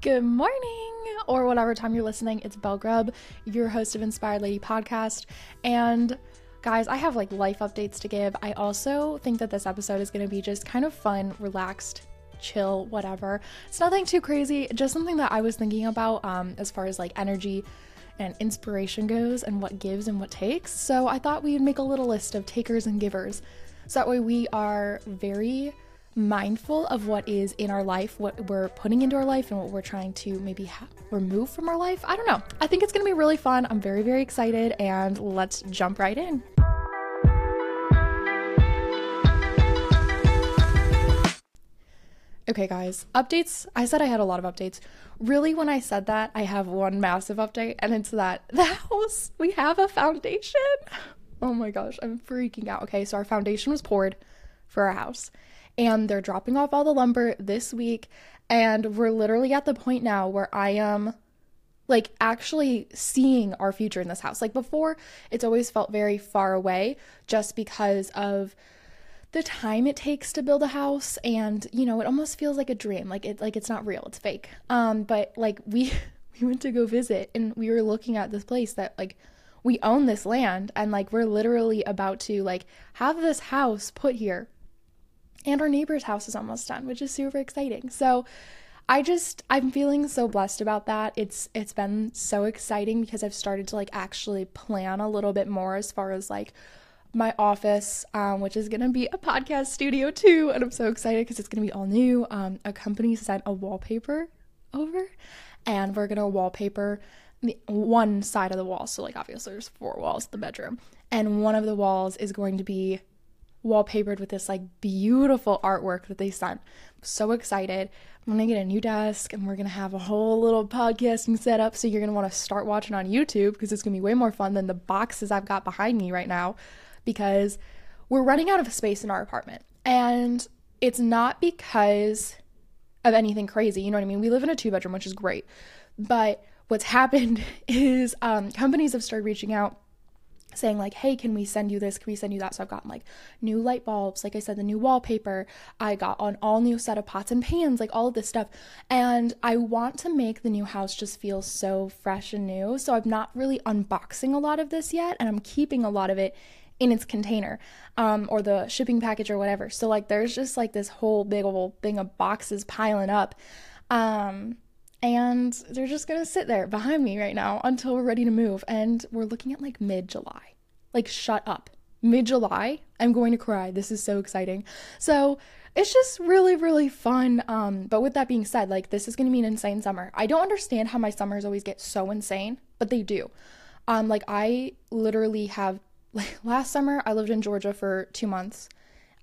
Good morning, or whatever time you're listening. It's Belle Grub, your host of Inspired Lady Podcast. And guys, I have like life updates to give. I also think that this episode is going to be just kind of fun, relaxed, chill, whatever. It's nothing too crazy, just something that I was thinking about um, as far as like energy and inspiration goes and what gives and what takes. So I thought we'd make a little list of takers and givers. So that way we are very mindful of what is in our life, what we're putting into our life, and what we're trying to maybe ha- remove from our life. I don't know. I think it's going to be really fun. I'm very, very excited, and let's jump right in. Okay, guys, updates. I said I had a lot of updates. Really, when I said that, I have one massive update, and it's that the house, we have a foundation. Oh my gosh, I'm freaking out. Okay, so our foundation was poured for our house and they're dropping off all the lumber this week and we're literally at the point now where I am like actually seeing our future in this house. Like before, it's always felt very far away just because of the time it takes to build a house and you know, it almost feels like a dream. Like it like it's not real, it's fake. Um but like we we went to go visit and we were looking at this place that like we own this land and like we're literally about to like have this house put here and our neighbor's house is almost done, which is super exciting. So I just I'm feeling so blessed about that. It's it's been so exciting because I've started to like actually plan a little bit more as far as like my office, um, which is gonna be a podcast studio too, and I'm so excited because it's gonna be all new. Um, a company sent a wallpaper over, and we're gonna wallpaper the one side of the wall. So like obviously there's four walls the bedroom, and one of the walls is going to be wallpapered with this like beautiful artwork that they sent. I'm so excited. I'm gonna get a new desk and we're gonna have a whole little podcasting setup. So you're gonna wanna start watching on YouTube because it's gonna be way more fun than the boxes I've got behind me right now because we're running out of space in our apartment. And it's not because of anything crazy. You know what I mean? We live in a two bedroom, which is great. But what's happened is um, companies have started reaching out saying like hey can we send you this? Can we send you that? So i've gotten like new light bulbs like i said the new wallpaper. I got an all new set of pots and pans like all of this stuff. And i want to make the new house just feel so fresh and new. So i'm not really unboxing a lot of this yet and i'm keeping a lot of it in its container um, or the shipping package or whatever. So like there's just like this whole big old thing of boxes piling up. Um, and they're just gonna sit there behind me right now until we're ready to move. And we're looking at like mid July. Like, shut up. Mid July, I'm going to cry. This is so exciting. So, it's just really, really fun. Um, but with that being said, like, this is gonna be an insane summer. I don't understand how my summers always get so insane, but they do. Um, like, I literally have, like, last summer, I lived in Georgia for two months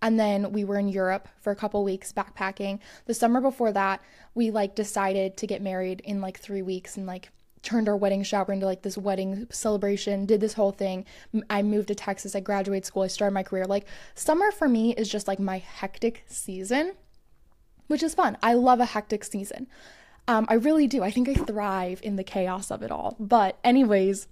and then we were in Europe for a couple weeks backpacking. The summer before that, we like decided to get married in like 3 weeks and like turned our wedding shower into like this wedding celebration, did this whole thing. I moved to Texas, I graduated school, I started my career. Like summer for me is just like my hectic season, which is fun. I love a hectic season. Um, I really do. I think I thrive in the chaos of it all. But anyways,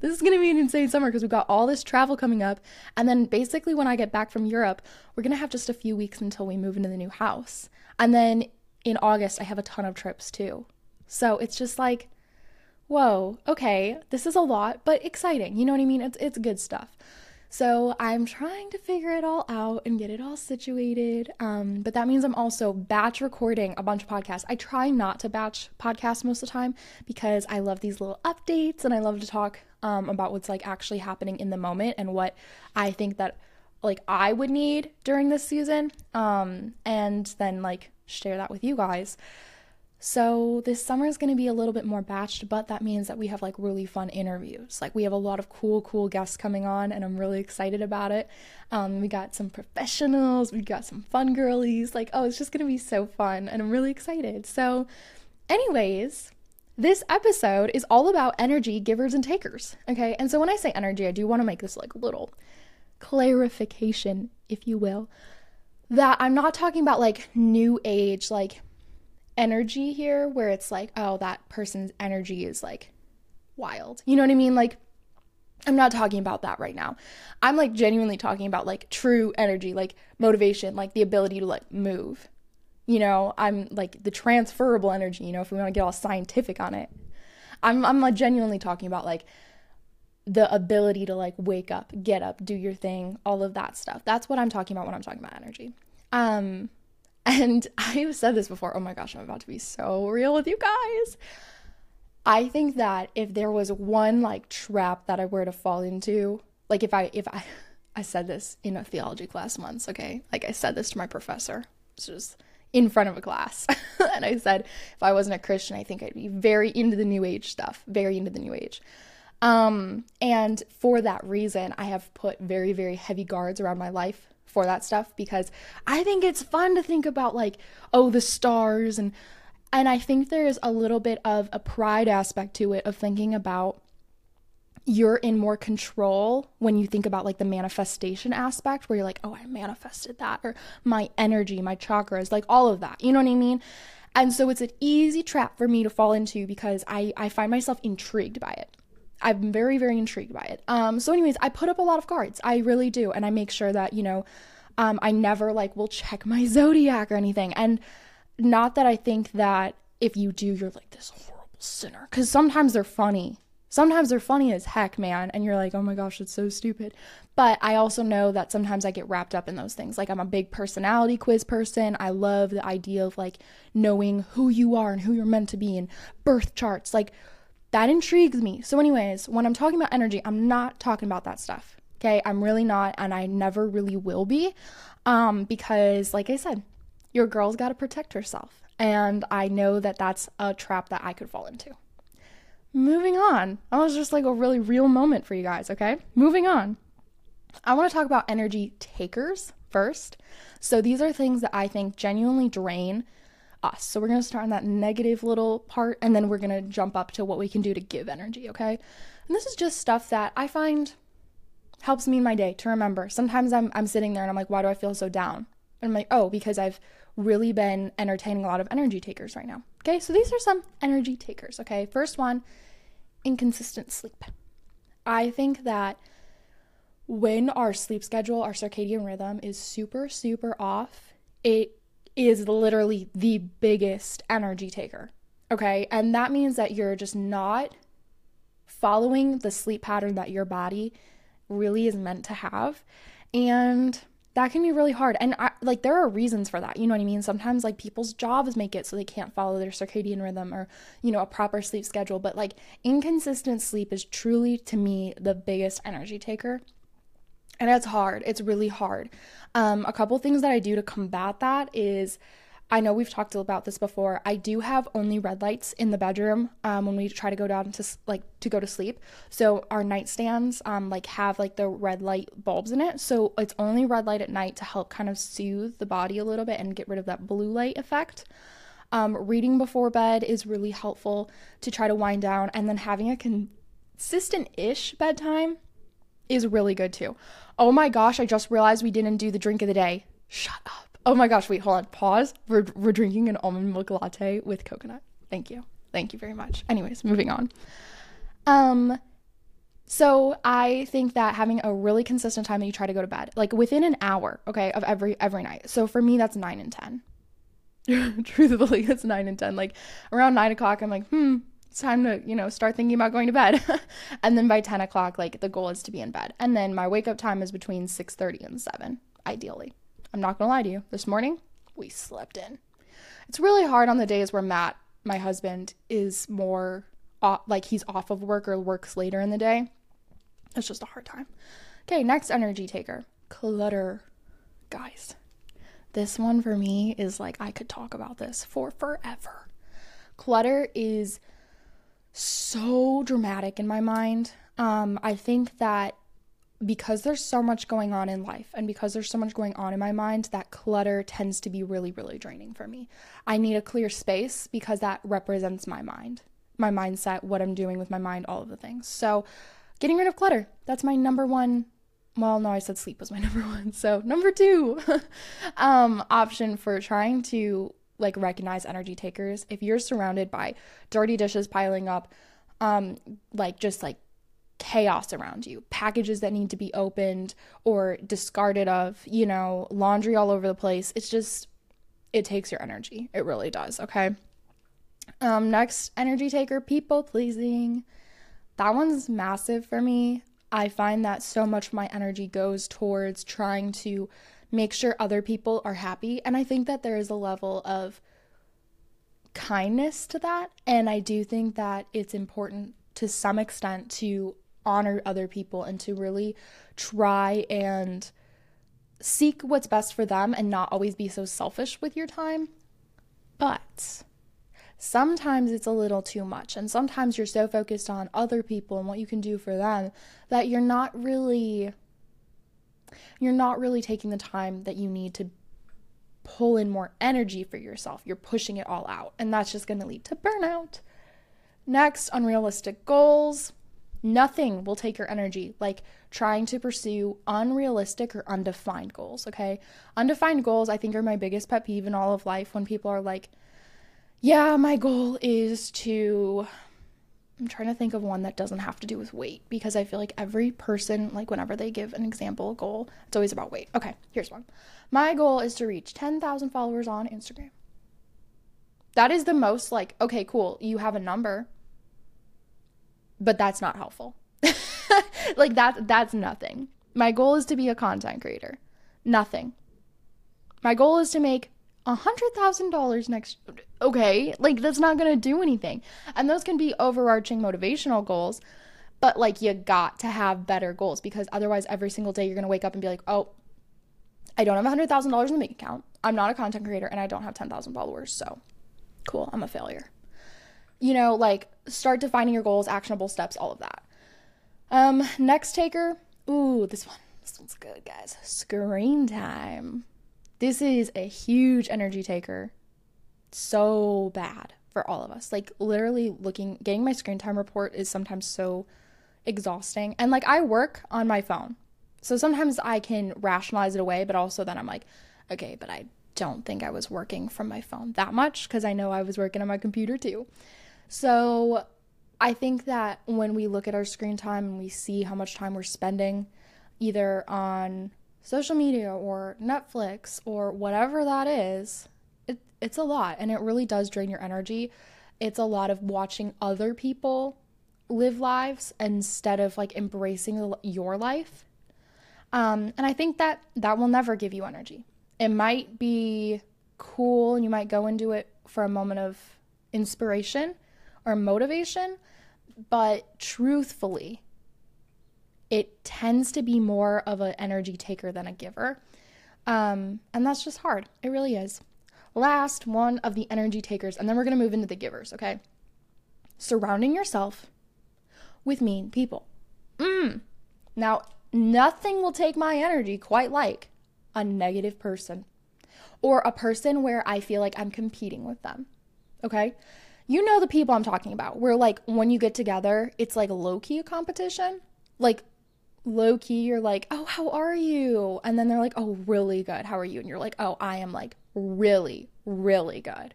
this is going to be an insane summer because we've got all this travel coming up. And then basically, when I get back from Europe, we're going to have just a few weeks until we move into the new house. And then in August, I have a ton of trips too. So it's just like, whoa, okay, this is a lot, but exciting. You know what I mean? It's, it's good stuff. So I'm trying to figure it all out and get it all situated. Um, but that means I'm also batch recording a bunch of podcasts. I try not to batch podcasts most of the time because I love these little updates and I love to talk um, about what's like actually happening in the moment and what I think that like I would need during this season. Um, and then like share that with you guys. So this summer is going to be a little bit more batched, but that means that we have like really fun interviews. Like we have a lot of cool, cool guests coming on, and I'm really excited about it. Um, we got some professionals, we got some fun girlies. Like, oh, it's just going to be so fun, and I'm really excited. So, anyways, this episode is all about energy givers and takers. Okay, and so when I say energy, I do want to make this like little clarification, if you will, that I'm not talking about like new age, like energy here where it's like, oh, that person's energy is like wild. You know what I mean? Like, I'm not talking about that right now. I'm like genuinely talking about like true energy, like motivation, like the ability to like move. You know, I'm like the transferable energy, you know, if we want to get all scientific on it. I'm I'm genuinely talking about like the ability to like wake up, get up, do your thing, all of that stuff. That's what I'm talking about when I'm talking about energy. Um and I've said this before. Oh my gosh, I'm about to be so real with you guys. I think that if there was one like trap that I were to fall into, like if I if I I said this in a theology class once, okay? Like I said this to my professor. It's just in front of a class. and I said if I wasn't a Christian, I think I'd be very into the new age stuff, very into the new age. Um and for that reason, I have put very very heavy guards around my life for that stuff because I think it's fun to think about like oh the stars and and I think there's a little bit of a pride aspect to it of thinking about you're in more control when you think about like the manifestation aspect where you're like, oh, I manifested that, or my energy, my chakras, like all of that. You know what I mean? And so it's an easy trap for me to fall into because I, I find myself intrigued by it. I'm very, very intrigued by it. Um, so, anyways, I put up a lot of cards. I really do. And I make sure that, you know, um, I never like will check my zodiac or anything. And not that I think that if you do, you're like this horrible sinner. Because sometimes they're funny. Sometimes they're funny as heck, man. And you're like, oh my gosh, it's so stupid. But I also know that sometimes I get wrapped up in those things. Like, I'm a big personality quiz person. I love the idea of like knowing who you are and who you're meant to be and birth charts. Like, that intrigues me. So, anyways, when I'm talking about energy, I'm not talking about that stuff. Okay. I'm really not. And I never really will be. Um, because, like I said, your girl's got to protect herself. And I know that that's a trap that I could fall into. Moving on. That was just like a really real moment for you guys, okay? Moving on. I want to talk about energy takers first. So these are things that I think genuinely drain us. So we're going to start on that negative little part and then we're going to jump up to what we can do to give energy, okay? And this is just stuff that I find helps me in my day to remember. Sometimes I'm I'm sitting there and I'm like, why do I feel so down? And I'm like, oh, because I've really been entertaining a lot of energy takers right now. Okay, so these are some energy takers. Okay, first one inconsistent sleep. I think that when our sleep schedule, our circadian rhythm is super, super off, it is literally the biggest energy taker. Okay, and that means that you're just not following the sleep pattern that your body really is meant to have. And that can be really hard. And I, like there are reasons for that. You know what I mean? Sometimes like people's jobs make it so they can't follow their circadian rhythm or, you know, a proper sleep schedule, but like inconsistent sleep is truly to me the biggest energy taker. And it's hard. It's really hard. Um, a couple things that I do to combat that is I know we've talked about this before. I do have only red lights in the bedroom um, when we try to go down to like to go to sleep. So our nightstands um, like have like the red light bulbs in it. So it's only red light at night to help kind of soothe the body a little bit and get rid of that blue light effect. Um, reading before bed is really helpful to try to wind down, and then having a consistent-ish bedtime is really good too. Oh my gosh, I just realized we didn't do the drink of the day. Shut up. Oh my gosh, wait, hold on. Pause. We're, we're drinking an almond milk latte with coconut. Thank you. Thank you very much. Anyways, moving on. Um, so I think that having a really consistent time that you try to go to bed, like within an hour, okay, of every every night. So for me, that's nine and ten. Truthfully, it's nine and ten. Like around nine o'clock, I'm like, hmm, it's time to you know start thinking about going to bed. and then by ten o'clock, like the goal is to be in bed. And then my wake up time is between six thirty and seven, ideally. I'm not gonna lie to you. This morning, we slept in. It's really hard on the days where Matt, my husband, is more off, like he's off of work or works later in the day. It's just a hard time. Okay, next energy taker clutter. Guys, this one for me is like I could talk about this for forever. Clutter is so dramatic in my mind. Um, I think that because there's so much going on in life and because there's so much going on in my mind, that clutter tends to be really, really draining for me. I need a clear space because that represents my mind, my mindset, what I'm doing with my mind, all of the things. So, getting rid of clutter, that's my number one. Well, no, I said sleep was my number one. So, number two um, option for trying to like recognize energy takers, if you're surrounded by dirty dishes piling up, um, like just like chaos around you, packages that need to be opened or discarded of, you know, laundry all over the place. It's just it takes your energy. It really does, okay? Um, next energy taker, people pleasing. That one's massive for me. I find that so much of my energy goes towards trying to make sure other people are happy. And I think that there is a level of kindness to that. And I do think that it's important to some extent to honor other people and to really try and seek what's best for them and not always be so selfish with your time. But sometimes it's a little too much. And sometimes you're so focused on other people and what you can do for them that you're not really you're not really taking the time that you need to pull in more energy for yourself. You're pushing it all out, and that's just going to lead to burnout. Next, unrealistic goals. Nothing will take your energy like trying to pursue unrealistic or undefined goals, okay? Undefined goals, I think, are my biggest pet peeve in all of life when people are like, yeah, my goal is to. I'm trying to think of one that doesn't have to do with weight because I feel like every person, like whenever they give an example goal, it's always about weight. Okay, here's one. My goal is to reach 10,000 followers on Instagram. That is the most like, okay, cool, you have a number, but that's not helpful. like that that's nothing. My goal is to be a content creator. Nothing. My goal is to make a hundred thousand dollars next okay like that's not gonna do anything and those can be overarching motivational goals but like you got to have better goals because otherwise every single day you're gonna wake up and be like oh i don't have a hundred thousand dollars in the bank account i'm not a content creator and i don't have 10000 followers so cool i'm a failure you know like start defining your goals actionable steps all of that um next taker ooh this one this one's good guys screen time this is a huge energy taker. So bad for all of us. Like literally looking getting my screen time report is sometimes so exhausting. And like I work on my phone. So sometimes I can rationalize it away, but also then I'm like, okay, but I don't think I was working from my phone that much because I know I was working on my computer too. So I think that when we look at our screen time and we see how much time we're spending either on social media or Netflix or whatever that is, it, it's a lot and it really does drain your energy. It's a lot of watching other people live lives instead of like embracing your life. Um, and I think that that will never give you energy. It might be cool and you might go into it for a moment of inspiration or motivation, but truthfully, it tends to be more of an energy taker than a giver. Um, and that's just hard. It really is. Last one of the energy takers, and then we're going to move into the givers, okay? Surrounding yourself with mean people. Mm. Now, nothing will take my energy quite like a negative person or a person where I feel like I'm competing with them, okay? You know the people I'm talking about, where like when you get together, it's like low key a competition. Like low key you're like, "Oh, how are you?" And then they're like, "Oh, really good. How are you?" And you're like, "Oh, I am like really, really good."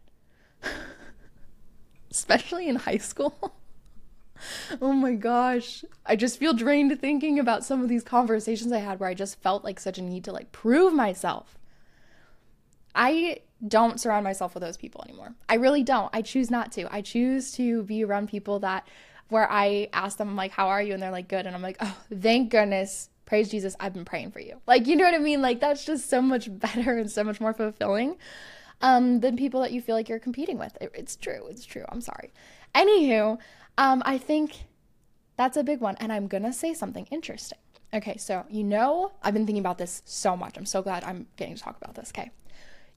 Especially in high school. oh my gosh. I just feel drained thinking about some of these conversations I had where I just felt like such a need to like prove myself. I don't surround myself with those people anymore. I really don't. I choose not to. I choose to be around people that where I ask them like, "How are you?" and they're like, "Good," and I'm like, "Oh, thank goodness." Praise Jesus, I've been praying for you. Like, you know what I mean? Like, that's just so much better and so much more fulfilling um, than people that you feel like you're competing with. It, it's true. It's true. I'm sorry. Anywho, um, I think that's a big one. And I'm going to say something interesting. Okay, so you know, I've been thinking about this so much. I'm so glad I'm getting to talk about this. Okay.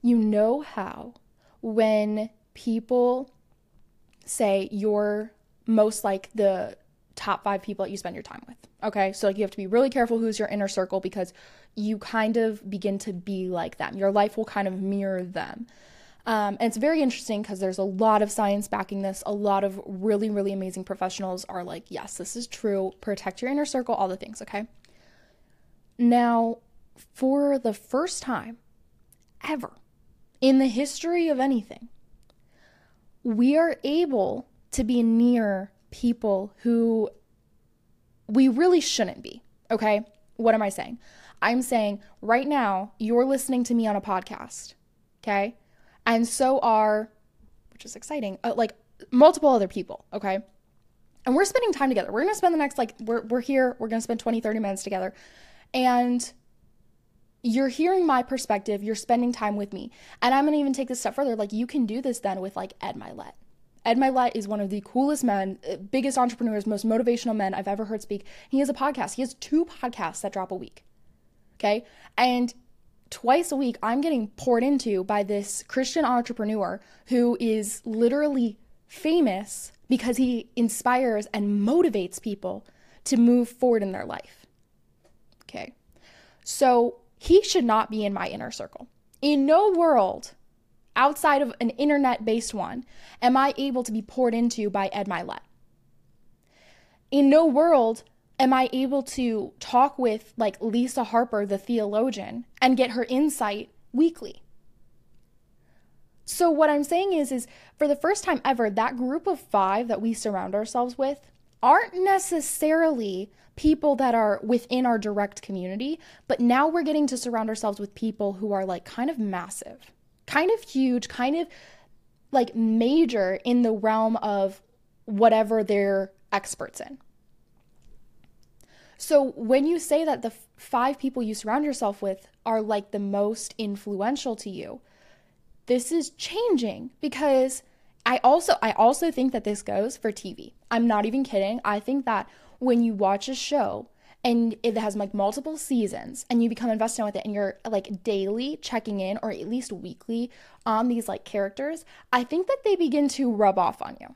You know how when people say you're most like the top five people that you spend your time with. Okay. So like you have to be really careful who's your inner circle because you kind of begin to be like them. Your life will kind of mirror them. Um, and it's very interesting because there's a lot of science backing this. A lot of really, really amazing professionals are like, yes, this is true. Protect your inner circle, all the things. Okay. Now, for the first time ever in the history of anything, we are able to be near people who we really shouldn't be. Okay. What am I saying? I'm saying right now, you're listening to me on a podcast. Okay. And so are, which is exciting, uh, like multiple other people, okay? And we're spending time together. We're going to spend the next, like, we're, we're here, we're going to spend 20, 30 minutes together. And you're hearing my perspective, you're spending time with me. And I'm to even take this step further. Like, you can do this then with, like, Ed Mylett. Ed Mylett is one of the coolest men, uh, biggest entrepreneurs, most motivational men I've ever heard speak. He has a podcast. He has two podcasts that drop a week. Okay. And twice a week, I'm getting poured into by this Christian entrepreneur who is literally famous because he inspires and motivates people to move forward in their life. Okay. So he should not be in my inner circle. In no world outside of an internet based one am I able to be poured into by Ed Mylett. In no world am I able to talk with like Lisa Harper, the theologian, and get her insight weekly. So what I'm saying is is for the first time ever that group of 5 that we surround ourselves with aren't necessarily people that are within our direct community, but now we're getting to surround ourselves with people who are like kind of massive kind of huge, kind of like major in the realm of whatever they're experts in. So when you say that the five people you surround yourself with are like the most influential to you, this is changing because I also I also think that this goes for TV. I'm not even kidding. I think that when you watch a show and it has like multiple seasons and you become invested with it and you're like daily checking in or at least weekly on these like characters, I think that they begin to rub off on you.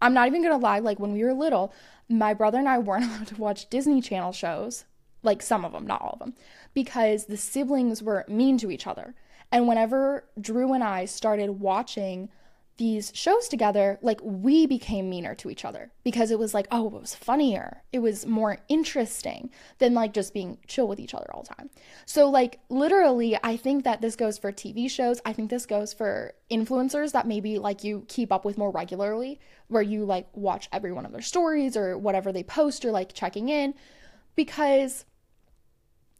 I'm not even gonna lie, like when we were little, my brother and I weren't allowed to watch Disney Channel shows, like some of them, not all of them, because the siblings were mean to each other. And whenever Drew and I started watching these shows together, like we became meaner to each other because it was like, oh, it was funnier. It was more interesting than like just being chill with each other all the time. So, like, literally, I think that this goes for TV shows. I think this goes for influencers that maybe like you keep up with more regularly, where you like watch every one of their stories or whatever they post or like checking in because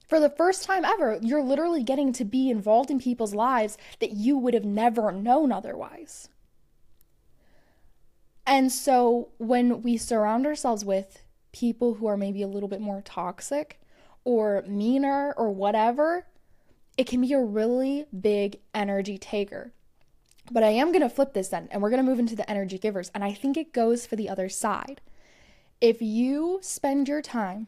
for the first time ever, you're literally getting to be involved in people's lives that you would have never known otherwise. And so when we surround ourselves with people who are maybe a little bit more toxic or meaner or whatever, it can be a really big energy taker. But I am going to flip this then, and we're going to move into the energy givers. And I think it goes for the other side. If you spend your time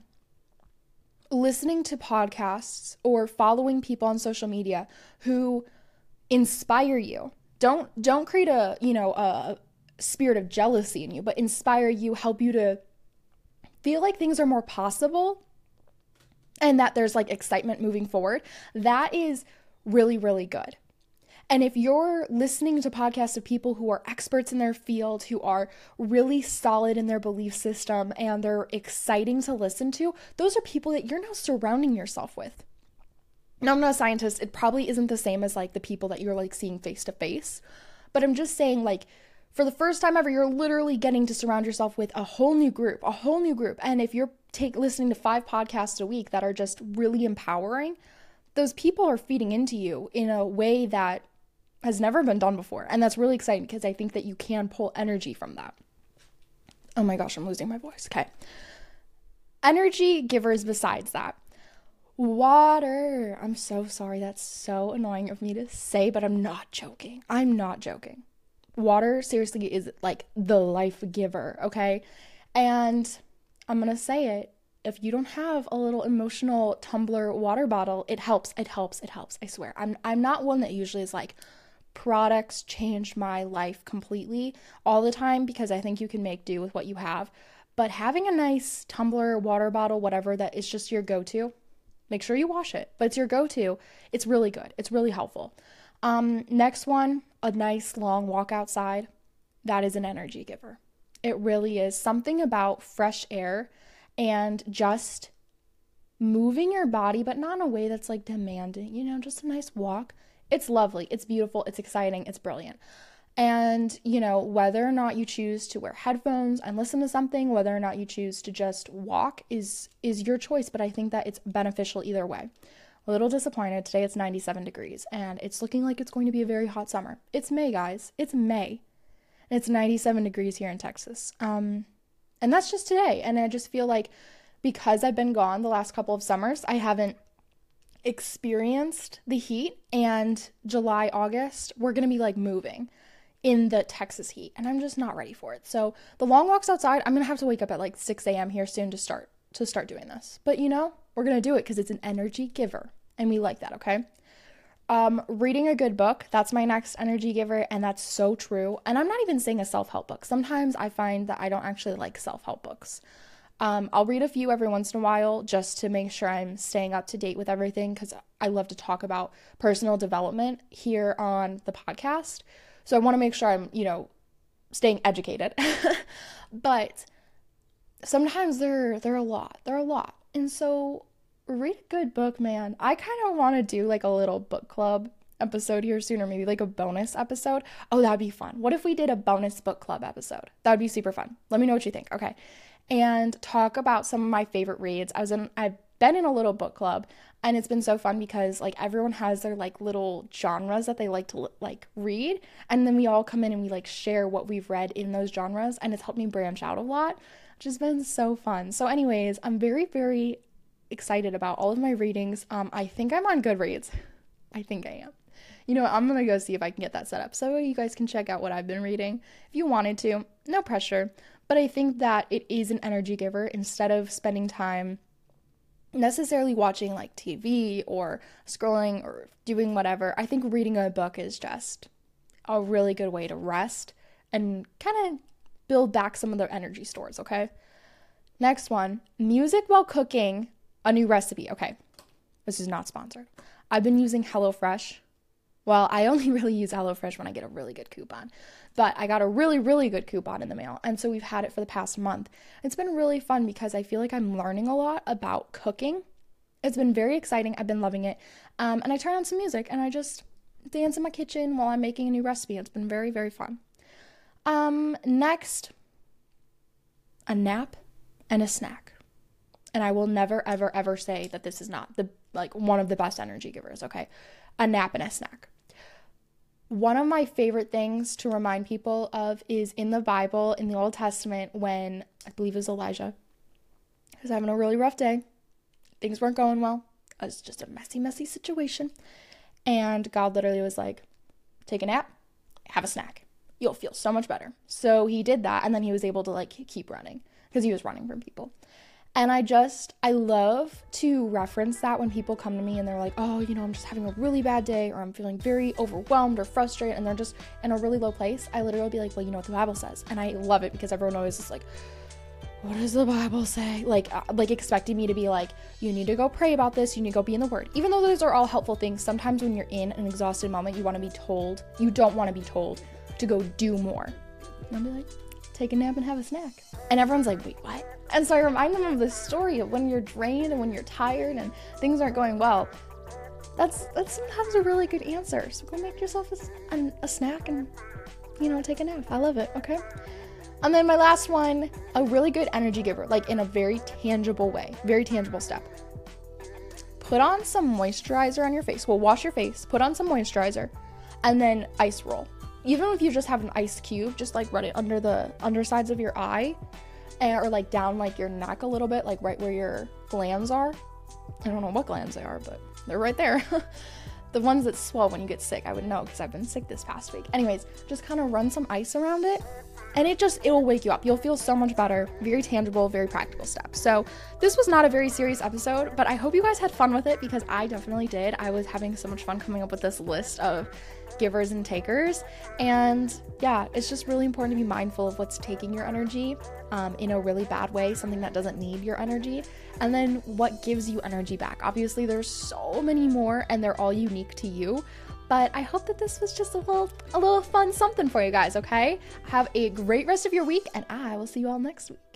listening to podcasts or following people on social media who inspire you, don't don't create a you know a, spirit of jealousy in you, but inspire you, help you to feel like things are more possible and that there's like excitement moving forward, that is really, really good. And if you're listening to podcasts of people who are experts in their field, who are really solid in their belief system, and they're exciting to listen to, those are people that you're now surrounding yourself with. Now, I'm not a scientist. It probably isn't the same as like the people that you're like seeing face to face, but I'm just saying, like, for the first time ever, you're literally getting to surround yourself with a whole new group, a whole new group. And if you're take listening to five podcasts a week that are just really empowering, those people are feeding into you in a way that has never been done before. And that's really exciting because I think that you can pull energy from that. Oh my gosh, I'm losing my voice. Okay. Energy givers besides that. Water. I'm so sorry. That's so annoying of me to say, but I'm not joking. I'm not joking water seriously is like the life giver, okay? And I'm gonna say it if you don't have a little emotional tumbler water bottle, it helps, it helps, it helps. I swear. I'm I'm not one that usually is like products changed my life completely all the time because I think you can make do with what you have. But having a nice tumbler, water bottle, whatever that is just your go-to, make sure you wash it. But it's your go-to. It's really good. It's really helpful. Um, next one, a nice long walk outside. That is an energy giver. It really is something about fresh air and just moving your body, but not in a way that's like demanding, you know, just a nice walk. It's lovely, it's beautiful, it's exciting, it's brilliant. And, you know, whether or not you choose to wear headphones and listen to something, whether or not you choose to just walk is is your choice, but I think that it's beneficial either way. A little disappointed. Today it's 97 degrees and it's looking like it's going to be a very hot summer. It's May, guys. It's May. And it's 97 degrees here in Texas. Um, and that's just today. And I just feel like because I've been gone the last couple of summers, I haven't experienced the heat. And July, August, we're going to be like moving in the Texas heat. And I'm just not ready for it. So the long walks outside, I'm going to have to wake up at like 6 a.m. here soon to start to start doing this. But you know, we're going to do it because it's an energy giver. And we like that, okay? Um, reading a good book, that's my next energy giver, and that's so true. And I'm not even saying a self help book. Sometimes I find that I don't actually like self help books. Um, I'll read a few every once in a while just to make sure I'm staying up to date with everything because I love to talk about personal development here on the podcast. So I want to make sure I'm, you know, staying educated. but sometimes they're they're a lot. They're a lot. And so read a good book, man. I kind of want to do like a little book club episode here soon, or maybe like a bonus episode. Oh, that'd be fun. What if we did a bonus book club episode? That'd be super fun. Let me know what you think. Okay. And talk about some of my favorite reads. I was in, I've been in a little book club and it's been so fun because like everyone has their like little genres that they like to like read and then we all come in and we like share what we've read in those genres and it's helped me branch out a lot which has been so fun so anyways i'm very very excited about all of my readings. Um, I think I'm on Goodreads. I think I am. You know, I'm gonna go see if I can get that set up so you guys can check out what I've been reading. If you wanted to, no pressure. But I think that it is an energy giver instead of spending time necessarily watching like TV or scrolling or doing whatever. I think reading a book is just a really good way to rest and kind of build back some of their energy stores, okay? Next one music while cooking a new recipe. Okay, this is not sponsored. I've been using HelloFresh. Well, I only really use HelloFresh when I get a really good coupon, but I got a really, really good coupon in the mail. And so we've had it for the past month. It's been really fun because I feel like I'm learning a lot about cooking. It's been very exciting. I've been loving it. Um, and I turn on some music and I just dance in my kitchen while I'm making a new recipe. It's been very, very fun. Um, next, a nap and a snack and I will never ever ever say that this is not the like one of the best energy givers, okay? A nap and a snack. One of my favorite things to remind people of is in the Bible in the Old Testament when I believe it was Elijah was having a really rough day. Things weren't going well. It was just a messy, messy situation. And God literally was like, take a nap, have a snack. You'll feel so much better. So he did that and then he was able to like keep running because he was running from people. And I just, I love to reference that when people come to me and they're like, oh, you know, I'm just having a really bad day or I'm feeling very overwhelmed or frustrated and they're just in a really low place. I literally be like, well, you know what the Bible says. And I love it because everyone always is like, what does the Bible say? Like, uh, like expecting me to be like, you need to go pray about this, you need to go be in the Word. Even though those are all helpful things, sometimes when you're in an exhausted moment, you want to be told, you don't want to be told to go do more. And I'll be like, take a nap and have a snack. And everyone's like, wait, what? And so I remind them of this story of when you're drained and when you're tired and things aren't going well. That's that's sometimes a really good answer. So go make yourself a, a snack and you know take a nap. I love it. Okay. And then my last one, a really good energy giver, like in a very tangible way, very tangible step. Put on some moisturizer on your face. Well, wash your face, put on some moisturizer, and then ice roll. Even if you just have an ice cube, just like run it under the undersides of your eye and, or like down like your neck a little bit, like right where your glands are. I don't know what glands they are, but they're right there. the ones that swell when you get sick, I would know because I've been sick this past week. Anyways, just kind of run some ice around it and it just it will wake you up. You'll feel so much better. Very tangible, very practical steps. So, this was not a very serious episode, but I hope you guys had fun with it because I definitely did. I was having so much fun coming up with this list of givers and takers. And yeah, it's just really important to be mindful of what's taking your energy um, in a really bad way, something that doesn't need your energy, and then what gives you energy back. Obviously, there's so many more, and they're all unique to you. But I hope that this was just a little a little fun something for you guys, okay? Have a great rest of your week and I will see you all next week.